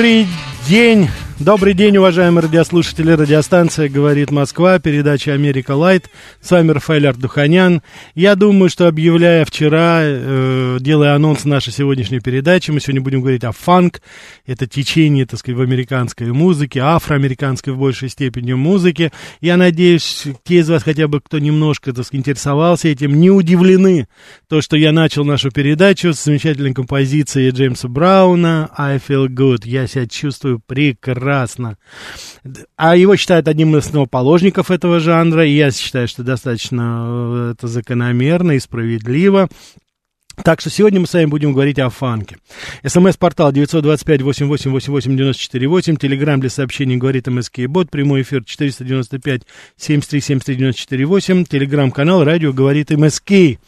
Добрый день, добрый день, уважаемые радиослушатели. Радиостанция «Говорит Москва», передача «Америка Лайт». С вами Рафаэль Ардуханян. Я думаю, что объявляя вчера, э, делая анонс нашей сегодняшней передачи, мы сегодня будем говорить о фанк. Это течение, так сказать, в американской музыке, афроамериканской в большей степени музыке. Я надеюсь, те из вас хотя бы, кто немножко, так сказать, интересовался этим, не удивлены, то, что я начал нашу передачу с замечательной композицией Джеймса Брауна «I feel good». Я себя чувствую прекрасно. А его считают одним из основоположников этого жанра, и я считаю, что достаточно э, это закономерно и справедливо. Так что сегодня мы с вами будем говорить о фанке. СМС-портал 925-8888-94-8. Телеграмм для сообщений говорит МСК Бот. Прямой эфир 495-73-73-94-8. Телеграмм-канал радио говорит МСК.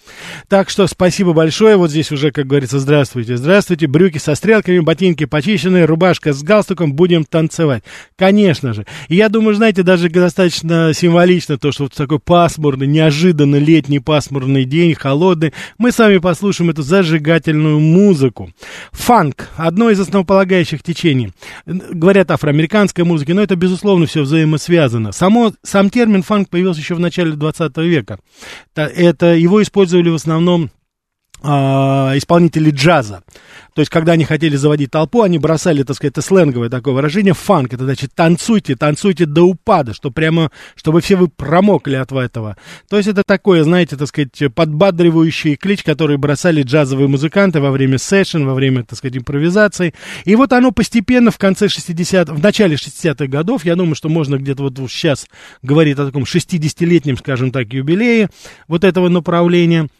Так что спасибо большое. Вот здесь уже, как говорится, здравствуйте, здравствуйте. Брюки со стрелками, ботинки почищенные, рубашка с галстуком. Будем танцевать. Конечно же. И я думаю, знаете, даже достаточно символично то, что вот такой пасмурный, неожиданно летний пасмурный день, холодный. Мы с вами послушаем эту зажигательную музыку. Фанк – одно из основополагающих течений. Говорят афроамериканской музыке, но это, безусловно, все взаимосвязано. Само, сам термин фанк появился еще в начале 20 века. Это, его использовали в основном исполнители джаза. То есть, когда они хотели заводить толпу, они бросали, так сказать, это сленговое такое выражение, фанк, это значит танцуйте, танцуйте до упада, что прямо, чтобы все вы промокли от этого. То есть, это такое, знаете, так сказать, подбадривающий клич, который бросали джазовые музыканты во время сессион, во время, так сказать, импровизации. И вот оно постепенно в конце 60 в начале 60-х годов, я думаю, что можно где-то вот сейчас говорить о таком 60-летнем, скажем так, юбилее вот этого направления –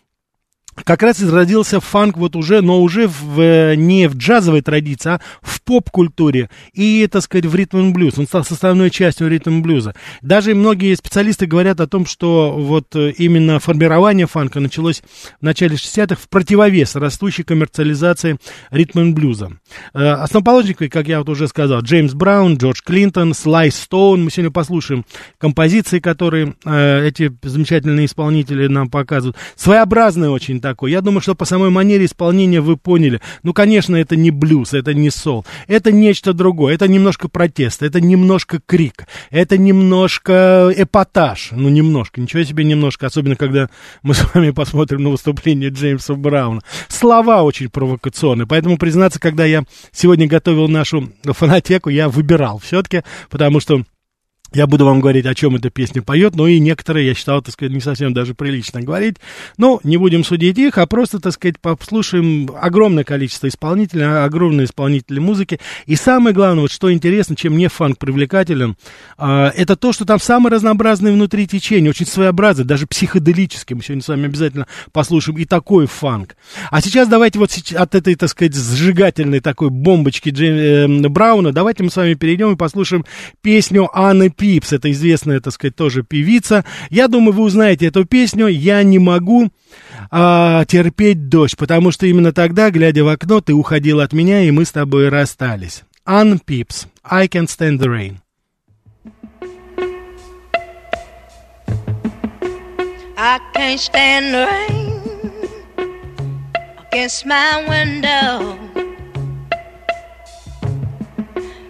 как раз и родился фанк вот уже, но уже в, э, не в джазовой традиции, а в поп-культуре и, так сказать, в ритм блюз. Он стал составной частью ритм блюза. Даже многие специалисты говорят о том, что вот э, именно формирование фанка началось в начале 60-х в противовес растущей коммерциализации ритм блюза. Э, Основоположники, как я вот уже сказал, Джеймс Браун, Джордж Клинтон, Слай Стоун. Мы сегодня послушаем композиции, которые эти замечательные исполнители нам показывают. Своеобразная очень такой. Я думаю, что по самой манере исполнения вы поняли. Ну, конечно, это не блюз, это не сол. Это нечто другое. Это немножко протест, это немножко крик, это немножко эпатаж. Ну, немножко, ничего себе немножко. Особенно, когда мы с вами посмотрим на выступление Джеймса Брауна. Слова очень провокационные. Поэтому, признаться, когда я сегодня готовил нашу фонотеку, я выбирал все-таки, потому что я буду вам говорить, о чем эта песня поет, но и некоторые, я считал, так сказать, не совсем даже прилично говорить. Но не будем судить их, а просто, так сказать, послушаем огромное количество исполнителей, огромные исполнители музыки. И самое главное, вот что интересно, чем мне фанк привлекателен, э, это то, что там самые разнообразные внутри течения, очень своеобразные, даже психоделические. Мы сегодня с вами обязательно послушаем и такой фанк. А сейчас давайте вот от этой, так сказать, сжигательной такой бомбочки Джейм, э, Брауна, давайте мы с вами перейдем и послушаем песню Анны Пипс, это известная, так сказать, тоже певица. Я думаю, вы узнаете эту песню «Я не могу а, терпеть дождь», потому что именно тогда, глядя в окно, ты уходил от меня, и мы с тобой расстались. Ann Пипс, I Can't Stand the Rain. I can't stand the rain against my window,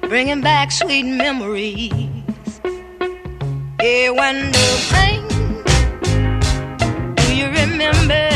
bringing back sweet memories. Yeah, when the do you remember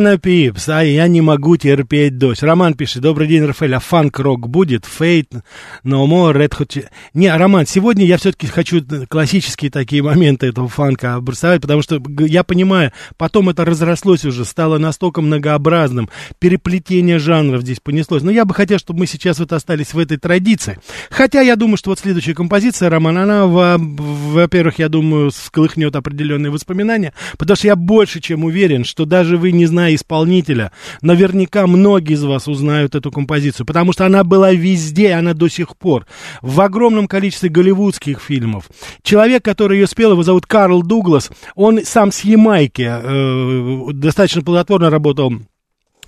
Анна Пипс, а я не могу терпеть дождь. Роман пишет, добрый день, Рафаэль, а фанк-рок будет? Фейт, No More, Red Hot... Не, Роман, сегодня я все-таки хочу классические такие моменты этого фанка обрисовать, потому что я понимаю, потом это разрослось уже, стало настолько многообразным, переплетение жанров здесь понеслось. Но я бы хотел, чтобы мы сейчас вот остались в этой традиции. Хотя я думаю, что вот следующая композиция, Роман, она, во- во-первых, я думаю, всколыхнет определенные воспоминания, потому что я больше чем уверен, что даже вы, не исполнителя, наверняка многие из вас узнают эту композицию, потому что она была везде, она до сих пор, в огромном количестве голливудских фильмов. Человек, который ее спел, его зовут Карл Дуглас, он сам с Ямайки, э, достаточно плодотворно работал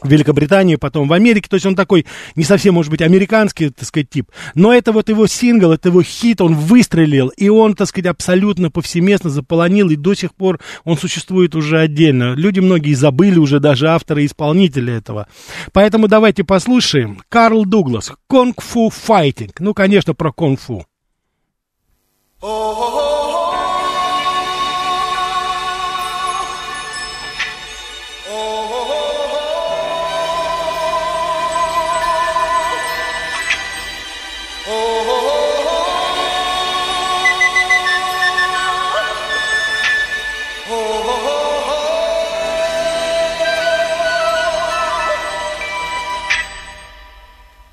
в Великобритании, потом в Америке, то есть он такой не совсем, может быть, американский, так сказать, тип, но это вот его сингл, это его хит, он выстрелил, и он, так сказать, абсолютно повсеместно заполонил, и до сих пор он существует уже отдельно. Люди многие забыли уже даже авторы и исполнители этого. Поэтому давайте послушаем. Карл Дуглас, «Конг-фу файтинг». Ну, конечно, про конг-фу. Oh,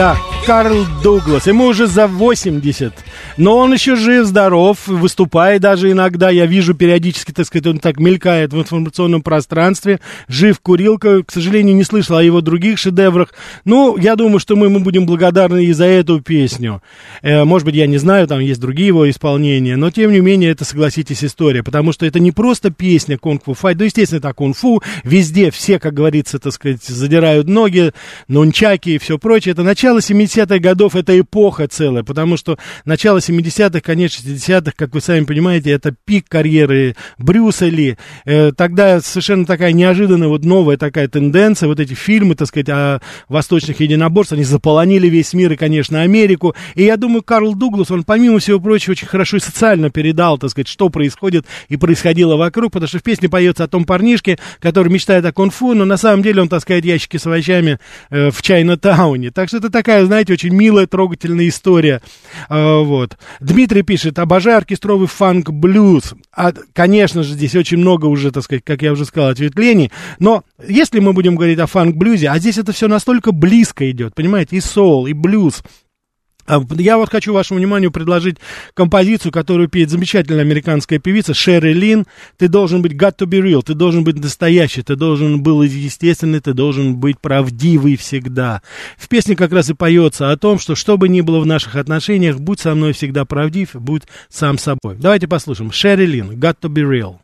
Да, Карл Дуглас, ему уже за 80, но он еще жив-здоров, выступает даже иногда, я вижу периодически, так сказать, он так мелькает в информационном пространстве, жив курилка, к сожалению, не слышал о его других шедеврах, ну, я думаю, что мы ему будем благодарны и за эту песню. Э, может быть, я не знаю, там есть другие его исполнения, но, тем не менее, это, согласитесь, история, потому что это не просто песня кунг-фу файт, ну, естественно, это кунг-фу, везде все, как говорится, так сказать, задирают ноги, нунчаки и все прочее, это начало 70-х годов, это эпоха целая, потому что начало 70-х, конец 60-х, как вы сами понимаете, это пик карьеры Брюса Ли. Э, тогда совершенно такая неожиданная, вот новая такая тенденция, вот эти фильмы, так сказать, о восточных единоборствах, они заполонили весь мир и, конечно, Америку. И я думаю, Карл Дуглас, он, помимо всего прочего, очень хорошо и социально передал, так сказать, что происходит и происходило вокруг, потому что в песне поется о том парнишке, который мечтает о кунг-фу, но на самом деле он таскает ящики с овощами э, в Чайна-тауне. Так что это такая, знаете, очень милая, трогательная история. Э, вот. Дмитрий пишет, обожаю оркестровый фанк-блюз. А, конечно же, здесь очень много уже, так сказать, как я уже сказал, ответвлений. Но если мы будем говорить о фанк-блюзе, а здесь это все настолько близко идет, понимаете, и соул, и блюз, Я вот хочу вашему вниманию предложить композицию, которую пеет замечательная американская певица Шерри Лин. Ты должен быть got to be real, ты должен быть настоящий, ты должен был естественный, ты должен быть правдивый всегда. В песне как раз и поется о том, что что бы ни было в наших отношениях, будь со мной всегда правдив, будь сам собой. Давайте послушаем. Шерри Лин, got to be real.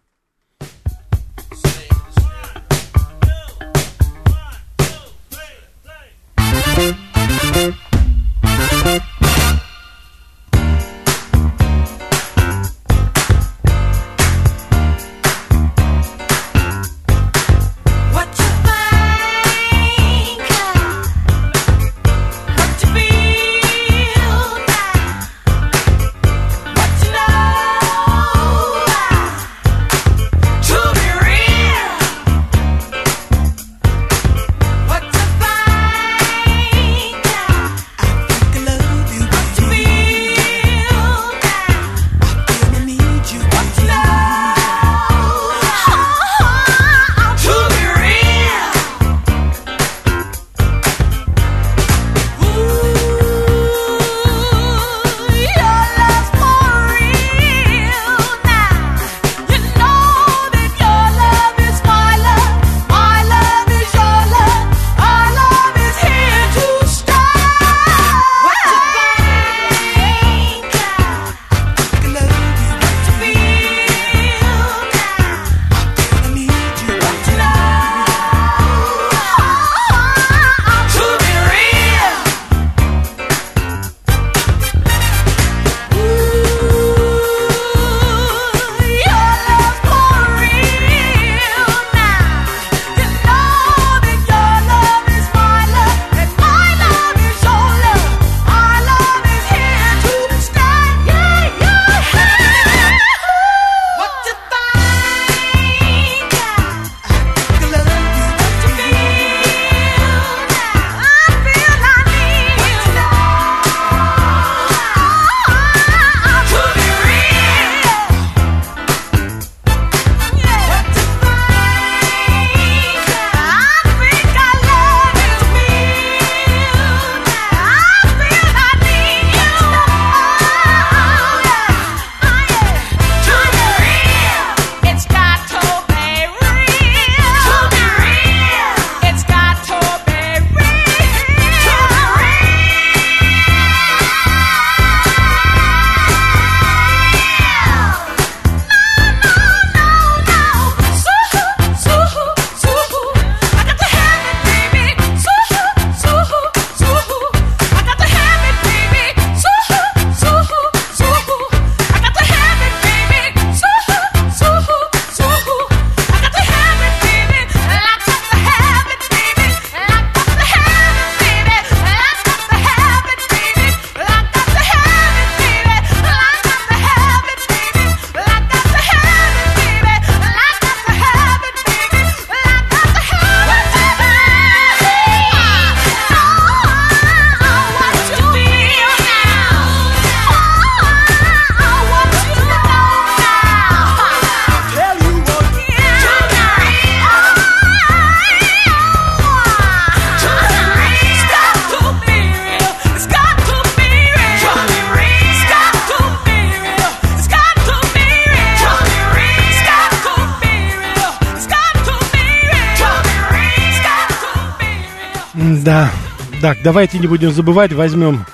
Давайте не будем забывать, возьмем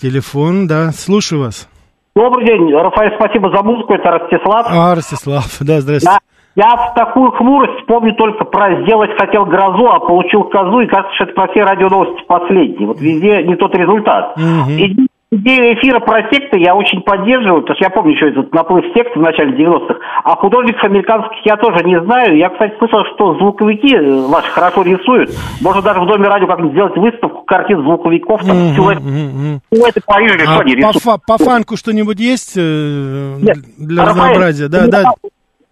телефон, да, слушаю вас. Добрый день, Рафаэль, спасибо за музыку, это Ростислав. А, Ростислав, да, здравствуйте. Я, я в такую хмурость помню только про сделать хотел грозу, а получил козу, и кажется, что это про все радионовости последние. Вот везде не тот результат. И идею эфира про секты я очень поддерживаю, потому что я помню еще этот наплыв сект в начале 90-х. А художников американских я тоже не знаю. Я, кстати, слышал, что звуковики э, ваши хорошо рисуют. Можно даже в Доме радио как-нибудь сделать выставку картин звуковиков, там, силуэты, мгм, мгм. силуэты Парижа, А что они по, рисуют. фа- по фанку что-нибудь есть э, Нет. для Рафаэль, разнообразия? Да, да.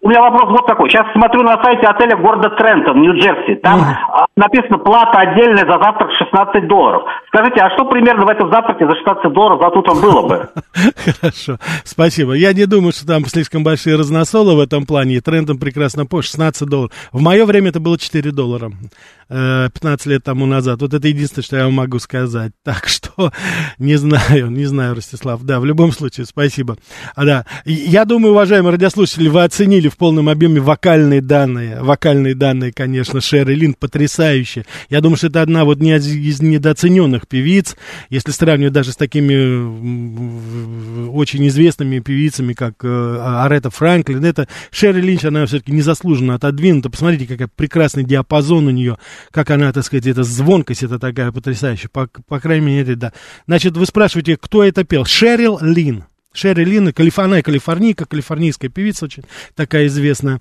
У меня вопрос вот такой. Сейчас смотрю на сайте отеля города Трентон, Нью-Джерси. Там а, написано плата отдельная за завтрак 16 долларов. Скажите, а что примерно в этом завтраке за 16 долларов за тут он было бы? Хорошо, спасибо. Я не думаю, что там слишком большие разносолы в этом плане. И Трендом прекрасно по 16 долларов. В мое время это было 4 доллара. Э, 15 лет тому назад. Вот это единственное, что я вам могу сказать. Так что не знаю, не знаю, Ростислав. Да, в любом случае, спасибо. А, да. Я думаю, уважаемые радиослушатели, вы оценили в полном объеме вокальные данные. Вокальные данные, конечно, Шерри Лин потрясающие. Я думаю, что это одна вот не из- недооцененных певиц, если сравнивать даже с такими очень известными певицами, как э, Арета Франклин. Это Шерри Линч, она все-таки незаслуженно отодвинута. Посмотрите, какой прекрасный диапазон у нее, как она, так сказать, эта звонкость, это такая потрясающая. По, по крайней мере, да. Значит, вы спрашиваете, кто это пел? Шерил Лин. Шерри Лин, калиф- она калифорнийка, калифорнийская певица очень такая известная.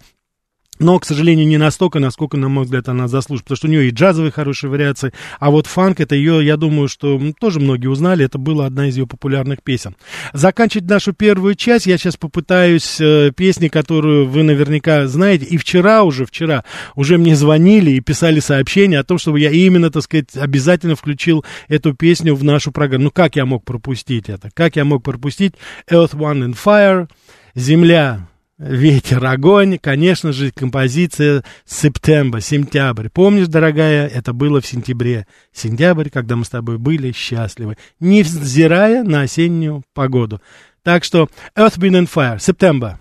Но, к сожалению, не настолько, насколько, на мой взгляд, она заслуживает. Потому что у нее и джазовые хорошие вариации. А вот фанк, это ее, я думаю, что тоже многие узнали. Это была одна из ее популярных песен. Заканчивать нашу первую часть я сейчас попытаюсь э, песни, которую вы наверняка знаете. И вчера уже, вчера уже мне звонили и писали сообщения о том, чтобы я именно, так сказать, обязательно включил эту песню в нашу программу. Ну, как я мог пропустить это? Как я мог пропустить Earth, One and Fire, Земля, Ветер, огонь, конечно же, композиция Септембр, сентябрь. Помнишь, дорогая, это было в сентябре. Сентябрь, когда мы с тобой были счастливы, невзирая на осеннюю погоду. Так что Earth, Wind and Fire, September.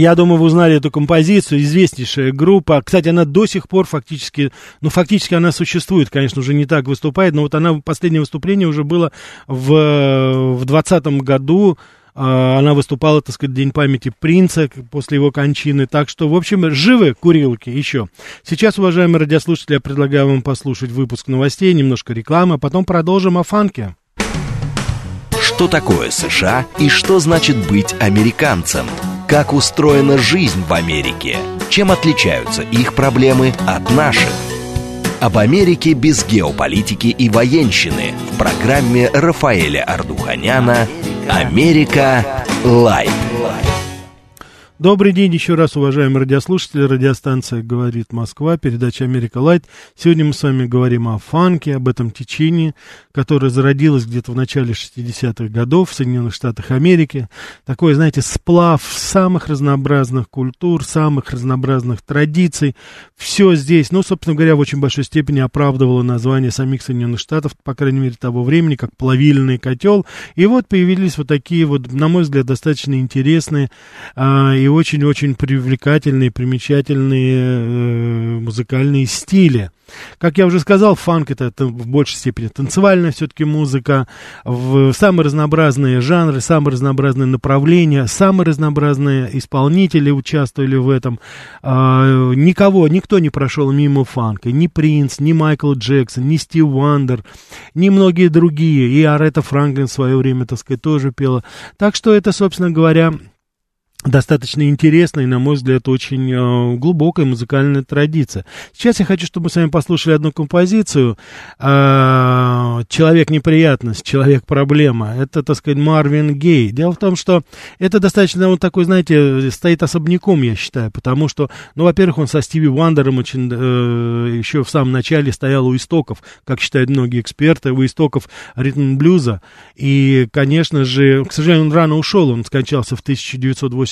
Я думаю, вы узнали эту композицию, известнейшая группа. Кстати, она до сих пор фактически, ну, фактически она существует, конечно, уже не так выступает, но вот она, последнее выступление уже было в, в 20 году, А, она выступала, так сказать, День памяти принца после его кончины. Так что, в общем, живы курилки еще. Сейчас, уважаемые радиослушатели, я предлагаю вам послушать выпуск новостей, немножко рекламы, а потом продолжим о фанке. Что такое США и что значит быть американцем? Как устроена жизнь в Америке? Чем отличаются их проблемы от наших? Об Америке без геополитики и военщины в программе Рафаэля Ардуханяна «Америка. Light». Добрый день еще раз, уважаемые радиослушатели. Радиостанция «Говорит Москва», передача «Америка Light». Сегодня мы с вами говорим о фанке, об этом течении, которое зародилось где-то в начале 60-х годов в Соединенных Штатах Америки. Такой, знаете, сплав самых разнообразных культур, самых разнообразных традиций. Все здесь, ну, собственно говоря, в очень большой степени оправдывало название самих Соединенных Штатов, по крайней мере, того времени, как плавильный котел. И вот появились вот такие вот, на мой взгляд, достаточно интересные а, и очень-очень привлекательные, примечательные э, музыкальные стили. Как я уже сказал, фанк это, та- в большей степени танцевальная все-таки музыка, в самые разнообразные жанры, самые разнообразные направления, самые разнообразные исполнители участвовали в этом. А, никого, никто не прошел мимо фанка, ни Принц, ни Майкл Джексон, ни Стив Вандер, ни многие другие, и Арета Франклин в свое время, так сказать, тоже пела. Так что это, собственно говоря, достаточно интересная и, на мой взгляд, очень э, глубокая музыкальная традиция. Сейчас я хочу, чтобы мы с вами послушали одну композицию э, «Человек-неприятность», «Человек-проблема». Это, так сказать, Марвин Гей. Дело в том, что это достаточно, он такой, знаете, стоит особняком, я считаю, потому что, ну, во-первых, он со Стиви Вандером очень э, еще в самом начале стоял у истоков, как считают многие эксперты, у истоков ритм-блюза. И, конечно же, к сожалению, он рано ушел, он скончался в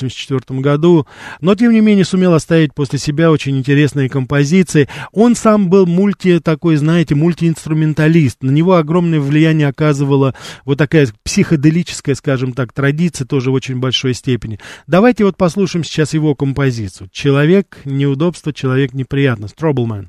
1984 году, но, тем не менее, сумел оставить после себя очень интересные композиции. Он сам был мульти, такой, знаете, мультиинструменталист. На него огромное влияние оказывала вот такая психоделическая, скажем так, традиция тоже в очень большой степени. Давайте вот послушаем сейчас его композицию. «Человек, неудобство, человек, неприятность». Trouble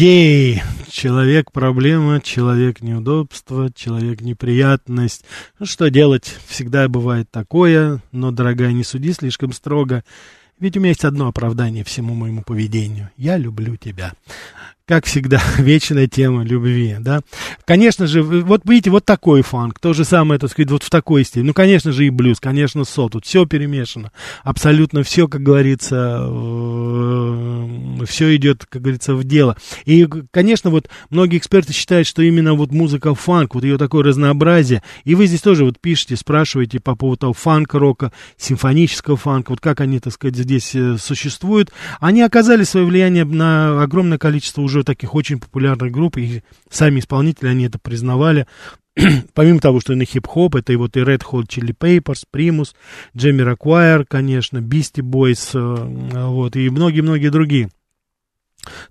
Гей. Человек-проблема, человек-неудобство, человек-неприятность. Ну, что делать? Всегда бывает такое, но, дорогая, не суди слишком строго. Ведь у меня есть одно оправдание всему моему поведению. Я люблю тебя. Как всегда, вечная тема любви, да. Конечно же, вот видите, вот такой фанк, то же самое, так сказать, вот в такой стиле. Ну, конечно же, и блюз, конечно, сол, тут все перемешано. Абсолютно все, как говорится, все идет, как говорится, в дело. И, конечно, вот многие эксперты считают, что именно вот музыка фанк, вот ее такое разнообразие. И вы здесь тоже вот пишете, спрашиваете по поводу того фанк-рока, симфонического фанка, вот как они, так сказать, здесь э, существуют. Они оказали свое влияние на огромное количество уже таких очень популярных групп, и сами исполнители, они это признавали. Помимо того, что и на хип-хоп, это и вот и Red Hot Chili Peppers, Primus, Джемми Ракуайр, конечно, Beastie Boys, э, вот, и многие-многие другие.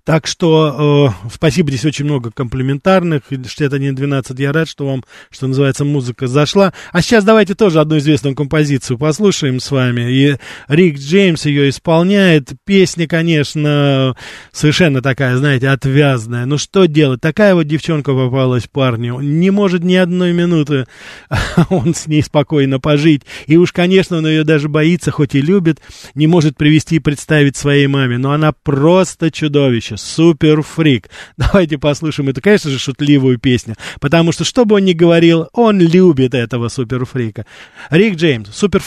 Так что э, спасибо, здесь очень много комплиментарных. 6112, я рад, что вам, что называется, музыка зашла. А сейчас давайте тоже одну известную композицию послушаем с вами. И Рик Джеймс ее исполняет. Песня, конечно, совершенно такая, знаете, отвязная. Ну что делать? Такая вот девчонка попалась парню. Не может ни одной минуты он с ней спокойно пожить. И уж, конечно, он ее даже боится, хоть и любит, не может привести и представить своей маме. Но она просто чудовище, супер фрик. Давайте послушаем эту, конечно же, шутливую песню. Потому что, что бы он ни говорил, он любит этого супер фрика. Рик Джеймс, супер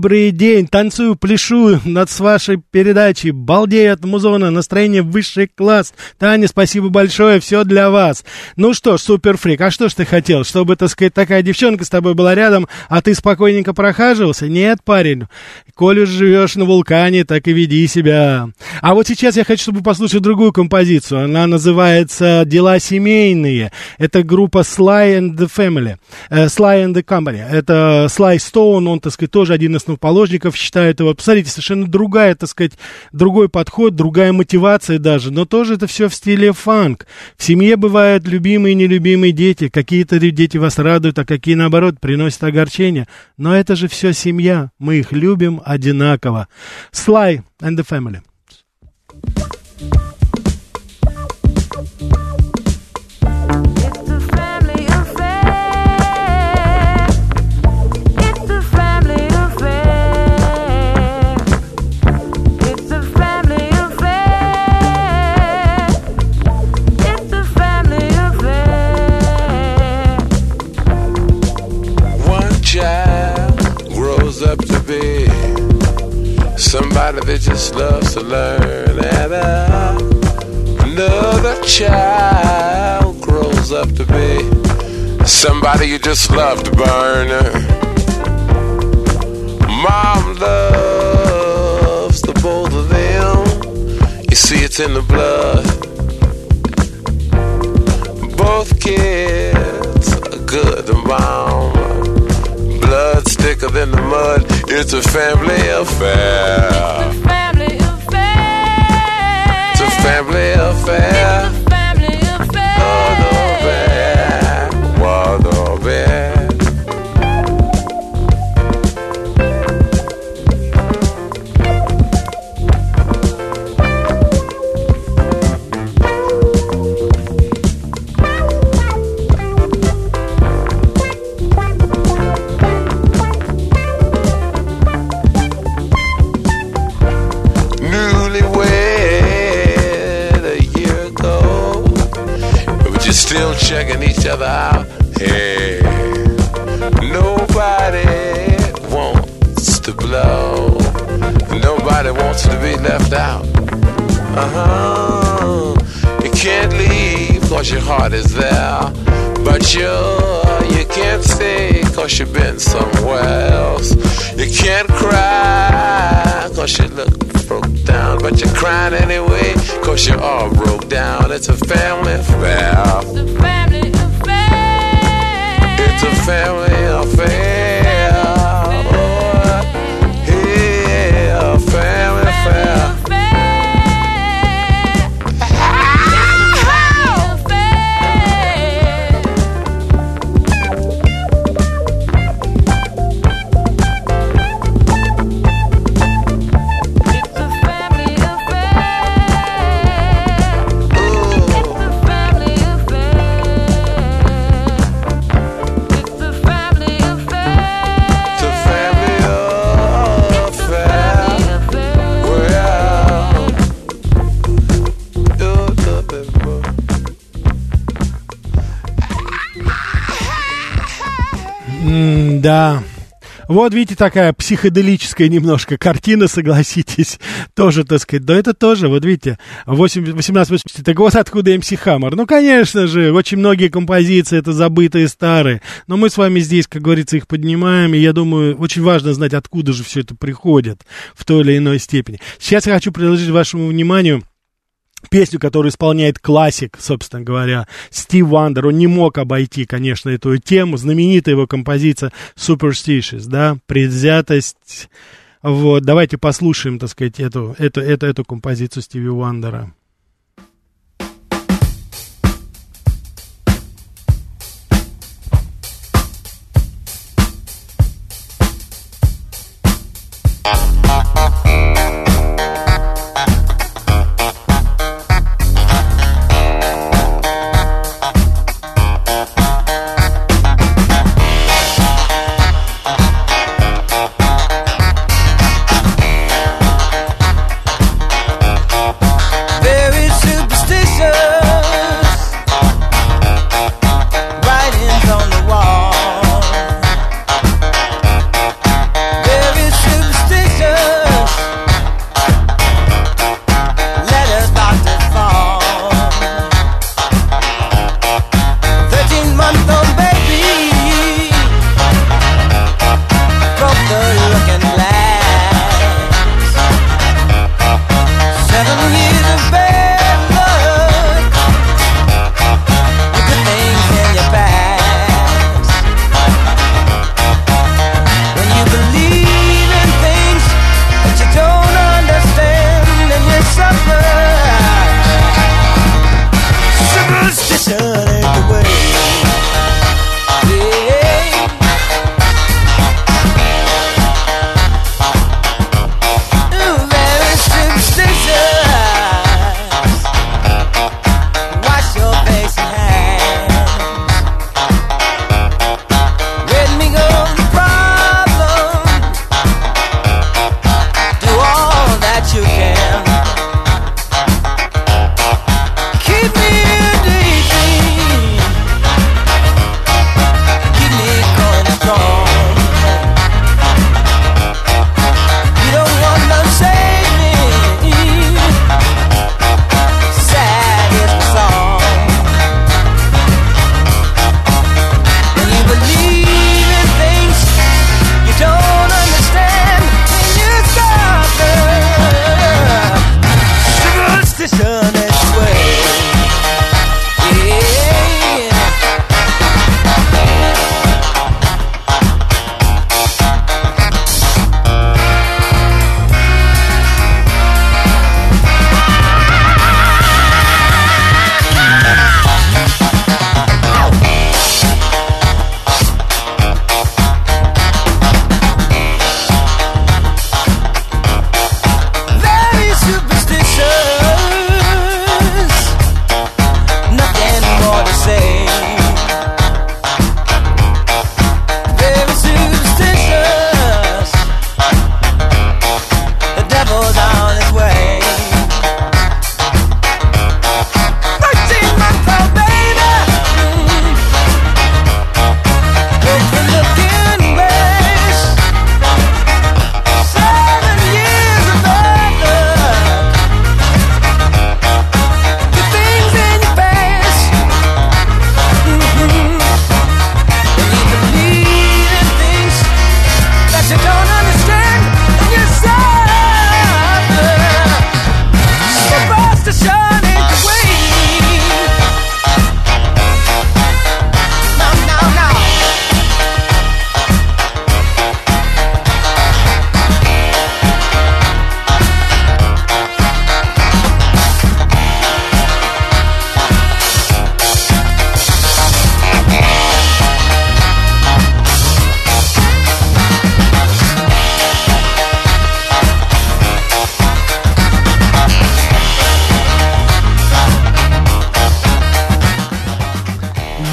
добрый день, танцую, пляшу над с вашей передачей, балдею от музона, настроение высший класс. Таня, спасибо большое, все для вас. Ну что ж, суперфрик, а что ж ты хотел, чтобы, так сказать, такая девчонка с тобой была рядом, а ты спокойненько прохаживался? Нет, парень, коль уж живешь на вулкане, так и веди себя. А вот сейчас я хочу, чтобы вы послушали другую композицию, она называется «Дела семейные». Это группа Sly and the Family, э, Sly and the Company. Это Sly Stone, он, так сказать, тоже один из основоположников, считает его. Посмотрите, совершенно другая, так сказать, другой подход, другая мотивация даже, но тоже это все в стиле фанк. В семье бывают любимые и нелюбимые дети, какие-то дети вас радуют, а какие, наоборот, приносят огорчение. Но это же все семья, мы их любим одинаково. Sly and the Family. Somebody that just loves to learn, and uh, another child grows up to be somebody you just love to burn. Mom loves the both of them. You see, it's in the blood. Both kids are good to mom. Blood thicker than the mud. It's a family affair. It's a Family affair. It's a family affair. Да. Вот, видите, такая психоделическая немножко картина, согласитесь. Тоже, так сказать, да это тоже, вот видите, 8, 1880, так вот откуда МС Хаммер. Ну, конечно же, очень многие композиции это забытые старые, но мы с вами здесь, как говорится, их поднимаем, и я думаю, очень важно знать, откуда же все это приходит в той или иной степени. Сейчас я хочу предложить вашему вниманию песню, которую исполняет классик, собственно говоря, Стив Вандер. Он не мог обойти, конечно, эту тему. Знаменитая его композиция Superstitious, да, предвзятость. Вот, давайте послушаем, так сказать, эту, эту, эту, эту композицию Стиви Вандера.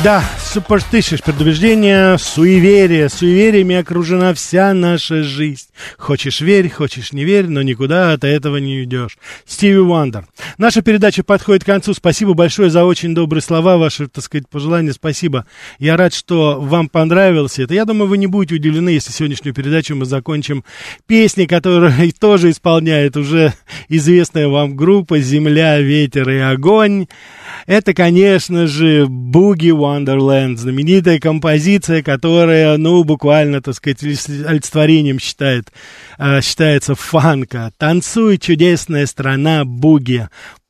Да, superstitious, предубеждение, суеверие. Суевериями окружена вся наша жизнь. Хочешь верь, хочешь не верь, но никуда от этого не уйдешь. Стиви Уандер. Наша передача подходит к концу. Спасибо большое за очень добрые слова, ваши, так сказать, пожелания. Спасибо. Я рад, что вам понравилось это. Я думаю, вы не будете удивлены, если сегодняшнюю передачу мы закончим песней, которые тоже исполняет уже известная вам группа «Земля, ветер и огонь». Это, конечно же, Boogie Wonderland, знаменитая композиция, которая, ну, буквально, так сказать, олицетворением считает, э, считается фанка. «Танцуй, чудесная страна Буги».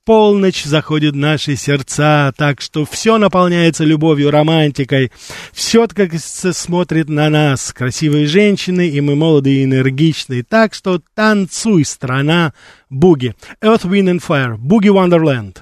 Полночь заходит в наши сердца, так что все наполняется любовью, романтикой. Все как смотрит на нас, красивые женщины, и мы молодые и энергичные. Так что танцуй, страна Буги. Earth, Wind and Fire. Boogie Wonderland.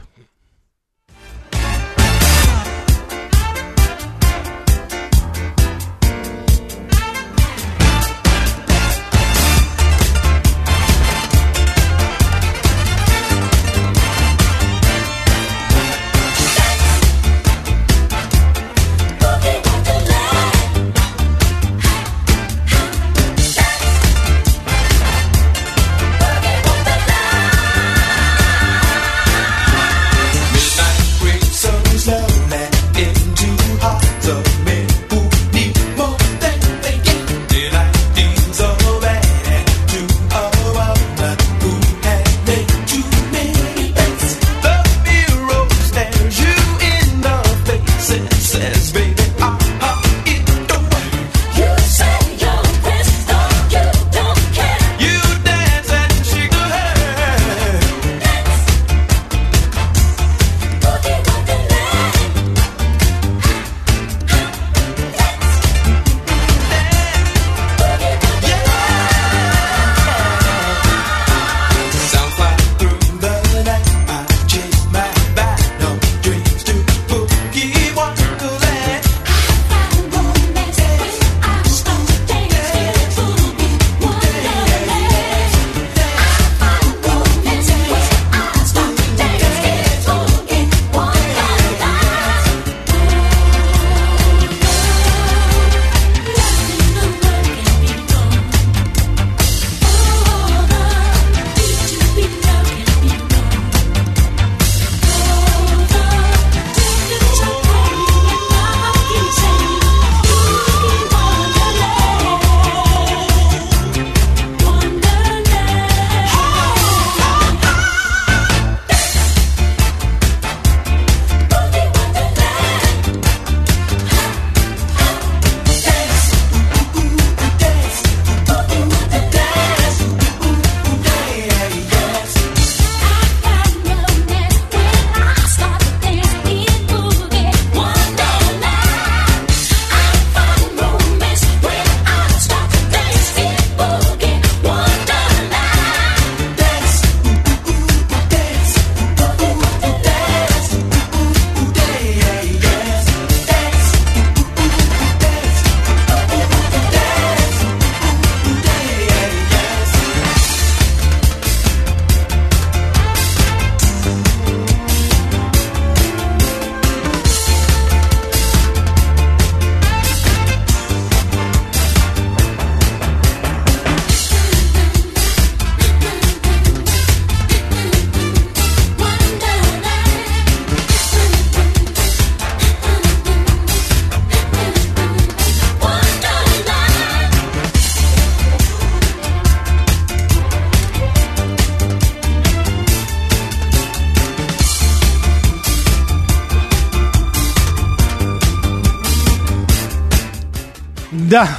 Да.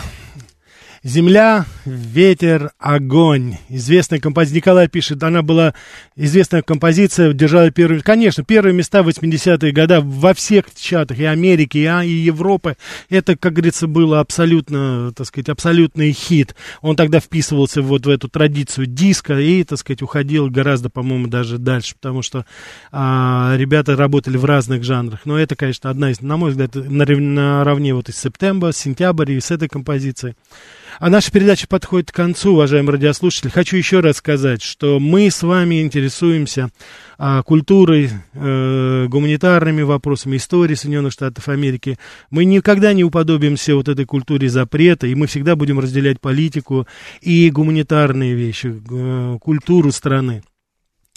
Земля, ветер, огонь. Известная композиция. Николай пишет, она была известная композиция, держала первые... Конечно, первые места в 80-е годы во всех чатах, и Америки, и, А- и Европы. Это, как говорится, было абсолютно, так сказать, абсолютный хит. Он тогда вписывался вот в эту традицию диска и, так сказать, уходил гораздо, по-моему, даже дальше, потому что а, ребята работали в разных жанрах. Но это, конечно, одна из, на мой взгляд, нарав- наравне вот и с Септембр, сентябрь и с этой композицией. А наша передача подходит к концу, уважаемые радиослушатели. Хочу еще раз сказать, что мы с вами интересуемся а, культурой, э, гуманитарными вопросами, историей Соединенных Штатов Америки. Мы никогда не уподобимся вот этой культуре запрета, и мы всегда будем разделять политику и гуманитарные вещи, э, культуру страны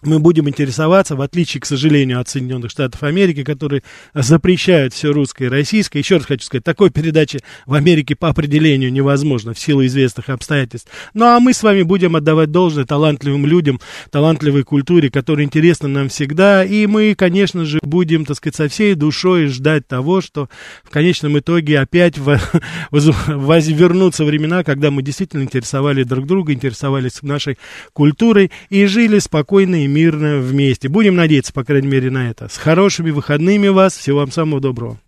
мы будем интересоваться, в отличие, к сожалению, от Соединенных Штатов Америки, которые запрещают все русское и российское. Еще раз хочу сказать, такой передачи в Америке по определению невозможно в силу известных обстоятельств. Ну, а мы с вами будем отдавать должное талантливым людям, талантливой культуре, которая интересна нам всегда. И мы, конечно же, будем, так сказать, со всей душой ждать того, что в конечном итоге опять в- воз- воз- вернутся времена, когда мы действительно интересовали друг друга, интересовались нашей культурой и жили спокойно и мирно вместе. Будем надеяться, по крайней мере, на это. С хорошими выходными вас. Всего вам самого доброго.